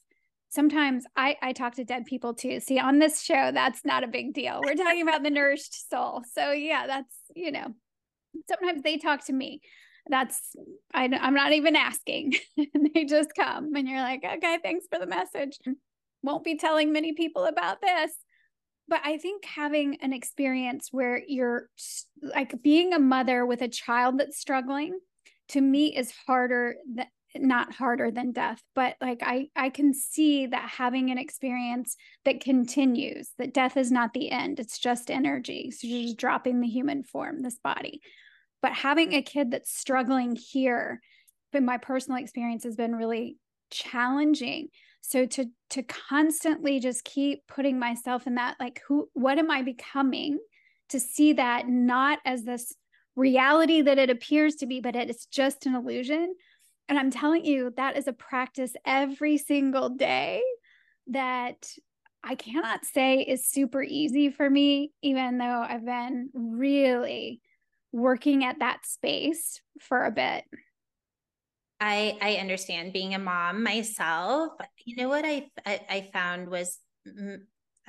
sometimes I, I talk to dead people too. See, on this show, that's not a big deal. We're talking about the nourished soul. So, yeah, that's, you know, sometimes they talk to me. That's, I, I'm not even asking. they just come and you're like, okay, thanks for the message. Won't be telling many people about this. But I think having an experience where you're like being a mother with a child that's struggling to me is harder than, not harder than death but like i i can see that having an experience that continues that death is not the end it's just energy so you're just dropping the human form this body but having mm. a kid that's struggling here but my personal experience has been really challenging. So to to constantly just keep putting myself in that like who what am i becoming? To see that not as this reality that it appears to be but it's just an illusion. And I'm telling you, that is a practice every single day that I cannot say is super easy for me, even though I've been really working at that space for a bit. I I understand being a mom myself. You know what I I, I found was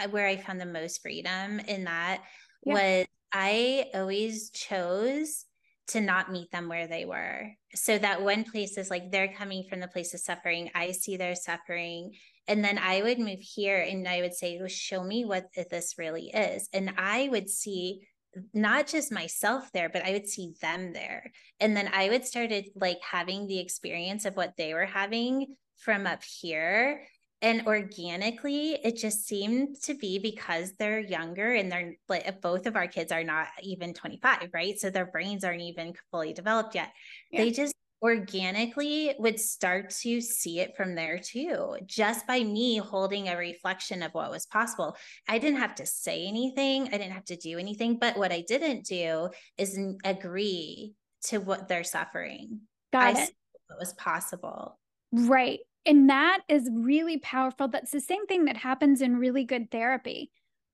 where I found the most freedom in that yeah. was I always chose to not meet them where they were. So that one place is like they're coming from the place of suffering. I see their suffering. And then I would move here and I would say, well, show me what this really is. And I would see not just myself there, but I would see them there. And then I would started like having the experience of what they were having from up here. And organically, it just seemed to be because they're younger and they're like both of our kids are not even 25, right? So their brains aren't even fully developed yet. Yeah. They just organically would start to see it from there too, just by me holding a reflection of what was possible. I didn't have to say anything, I didn't have to do anything. But what I didn't do is agree to what they're suffering. Got I it. What was possible. Right. And that is really powerful. That's the same thing that happens in really good therapy,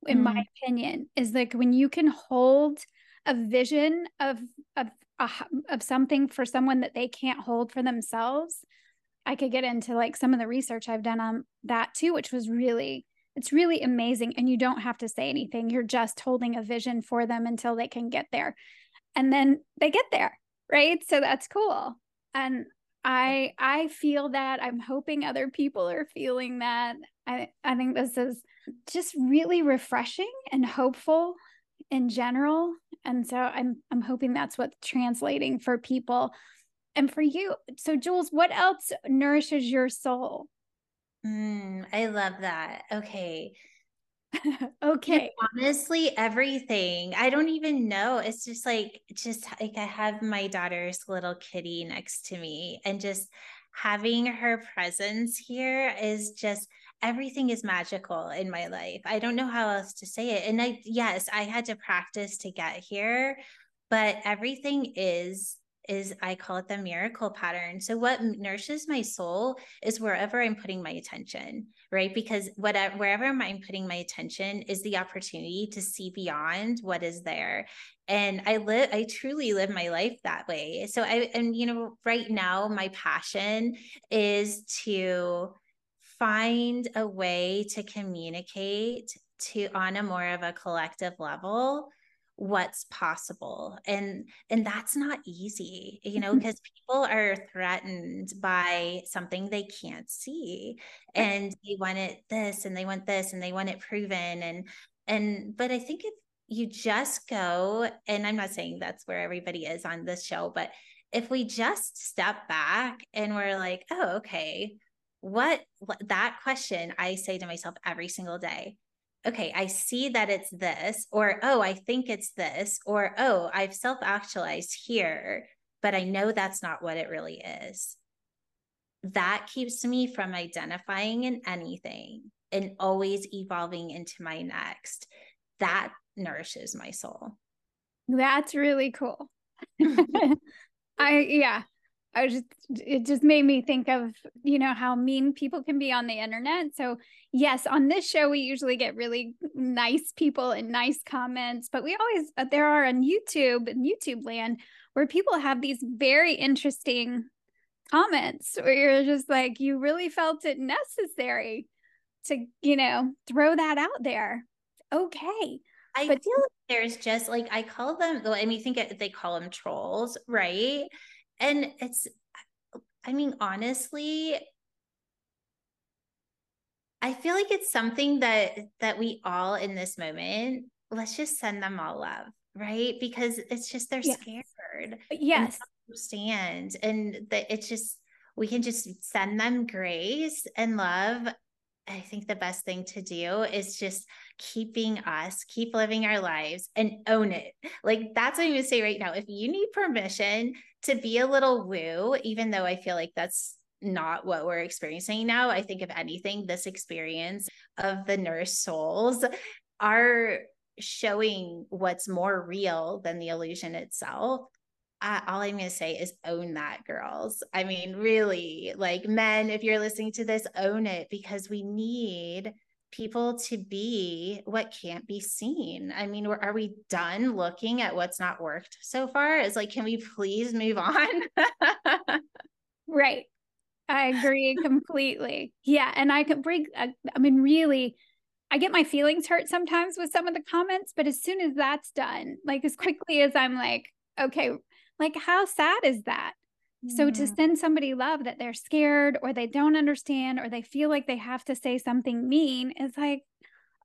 in mm. my opinion, is like when you can hold a vision of of of something for someone that they can't hold for themselves i could get into like some of the research i've done on that too which was really it's really amazing and you don't have to say anything. You're just holding a vision for them until they can get there. And then they get there right? So that's cool. And i i feel that. I'm hoping other people are feeling that. I i think this is just really refreshing and hopeful in general. And so i'm i'm hoping that's what's translating for people. And for you so jewels what else nourishes your soul? Mm, i love that. Okay. Okay. Honestly everything. I don't even know. It's just like just like i have my daughter's little kitty next to me and just having her presence here is just everything is magical in my life. I don't know how else to say it. And I, yes, I had to practice to get here, but everything is is I call it the miracle pattern. So what nourishes my soul is wherever I'm putting my attention, right? Because whatever wherever I'm putting my attention is the opportunity to see beyond what is there. And I live I truly live my life that way. So I and you know right now my passion is to find a way to communicate to on a more of a collective level what's possible. And and that's not easy you know because people are threatened by something they can't see and they want it this and they want this and they want it proven and and but i think if you just go and i'm not saying that's where everybody is on this show but if we just step back and we're like oh okay what that question I say to myself every single day. Okay, I see that it's this, or oh, I think it's this, or oh, I've self actualized here, but I know that's not what it really is. That keeps me from identifying in anything and always evolving into my next. That nourishes my soul. That's really cool. I, yeah, I just it just made me think of you know how mean people can be on the internet. So yes, on this show we usually get really nice people and nice comments, but we always uh, there are on YouTube and YouTube land where people have these very interesting comments where you're just like you really felt it necessary to you know throw that out there. Okay. I but feel like there's just like I call them I mean think it, they call them trolls, right? And it's i mean honestly i feel like it's something that that we all in this moment let's just send them all love right? Because it's just they're yes. scared. Yes. understand. And that it's just we can just send them grace and love I think the best thing to do is just keeping us, keep living our lives and own it. Like that's what I'm to say right now. If you need permission to be a little woo, even though I feel like that's not what we're experiencing now, I think if anything, this experience of the nurse souls are showing what's more real than the illusion itself I, all I'm going to say is own that, girls. I mean, really, like men, if you're listening to this, own it because we need people to be what can't be seen. I mean, are we done looking at what's not worked so far? Is like, can we please move on? Right. I agree completely. Yeah. And I could bring, uh, I mean, really, I get my feelings hurt sometimes with some of the comments, but as soon as that's done, like as quickly as I'm like, okay, like how sad is that? So to send somebody love that they're scared or they don't understand or they feel like they have to say something mean is like,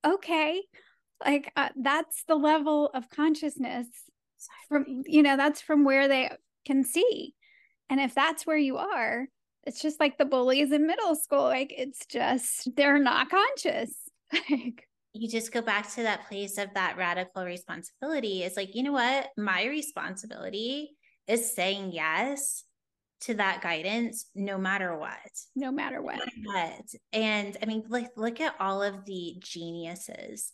okay, like uh, that's the level of consciousness from, you know, that's from where they can see. And if that's where you are, it's just like the bullies in middle school. Like it's just, they're not conscious. like, you just go back to that place of that radical responsibility. It's like, you know what? My responsibility is saying yes to that guidance no matter what. No matter what. No matter what. And I mean, like, look at all of the geniuses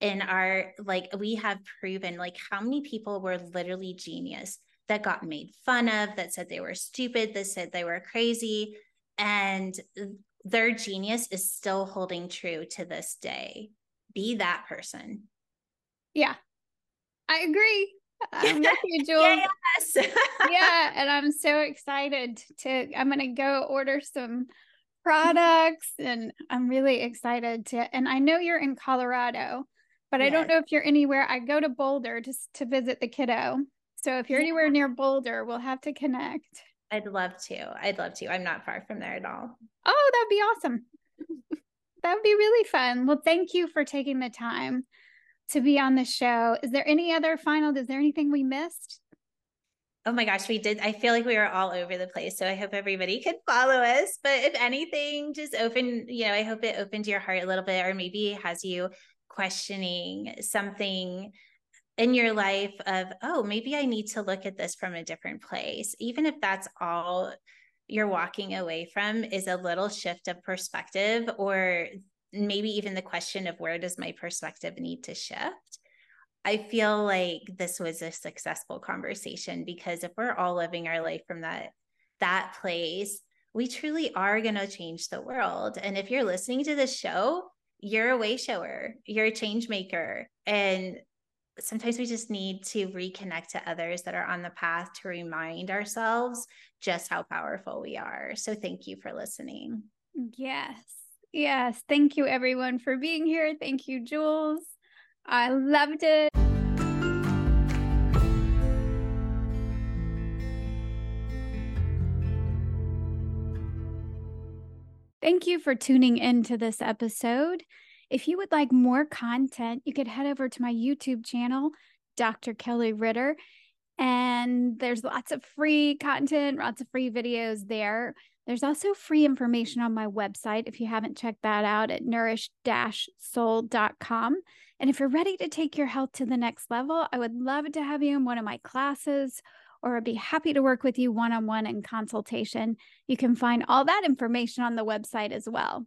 in our, like, we have proven, like, how many people were literally genius that got made fun of, that said they were stupid, that said they were crazy. And their genius is still holding true to this day. Be that person. Yeah, I agree. I'm with you, Jewels. yes. yeah, and I'm so excited to. I'm gonna go order some products, and I'm really excited to. And I know you're in Colorado, but yes. I don't know if you're anywhere. I go to Boulder just to visit the kiddo. So if you're yeah. anywhere near Boulder, we'll have to connect. I'd love to. I'd love to. I'm not far from there at all. Oh, that'd be awesome. that would be really fun. Well, thank you for taking the time to be on the show. Is there any other final? Is there anything we missed? Oh my gosh, we did. I feel like we were all over the place. So I hope everybody could follow us. But if anything, just open, you know, I hope it opened your heart a little bit, or maybe has you questioning something in your life of, oh, maybe I need to look at this from a different place. Even if that's all you're walking away from is a little shift of perspective or maybe even the question of where does my perspective need to shift i feel like this was a successful conversation because if we're all living our life from that that place we truly are going to change the world. And if you're listening to this show you're a way shower you're a change maker. And sometimes we just need to reconnect to others that are on the path to remind ourselves just how powerful we are. So thank you for listening. Yes Yes. Thank you, everyone, for being here. Thank you, Jewels. I loved it. Thank you for tuning in to this episode. If you would like more content, you could head over to my YouTube channel, Dr. Kelly Ritter, and there's lots of free content, lots of free videos there. There's also free information on my website if you haven't checked that out at nourish soul.com. And if you're ready to take your health to the next level, I would love to have you in one of my classes or I'd be happy to work with you one on one in consultation. You can find all that information on the website as well.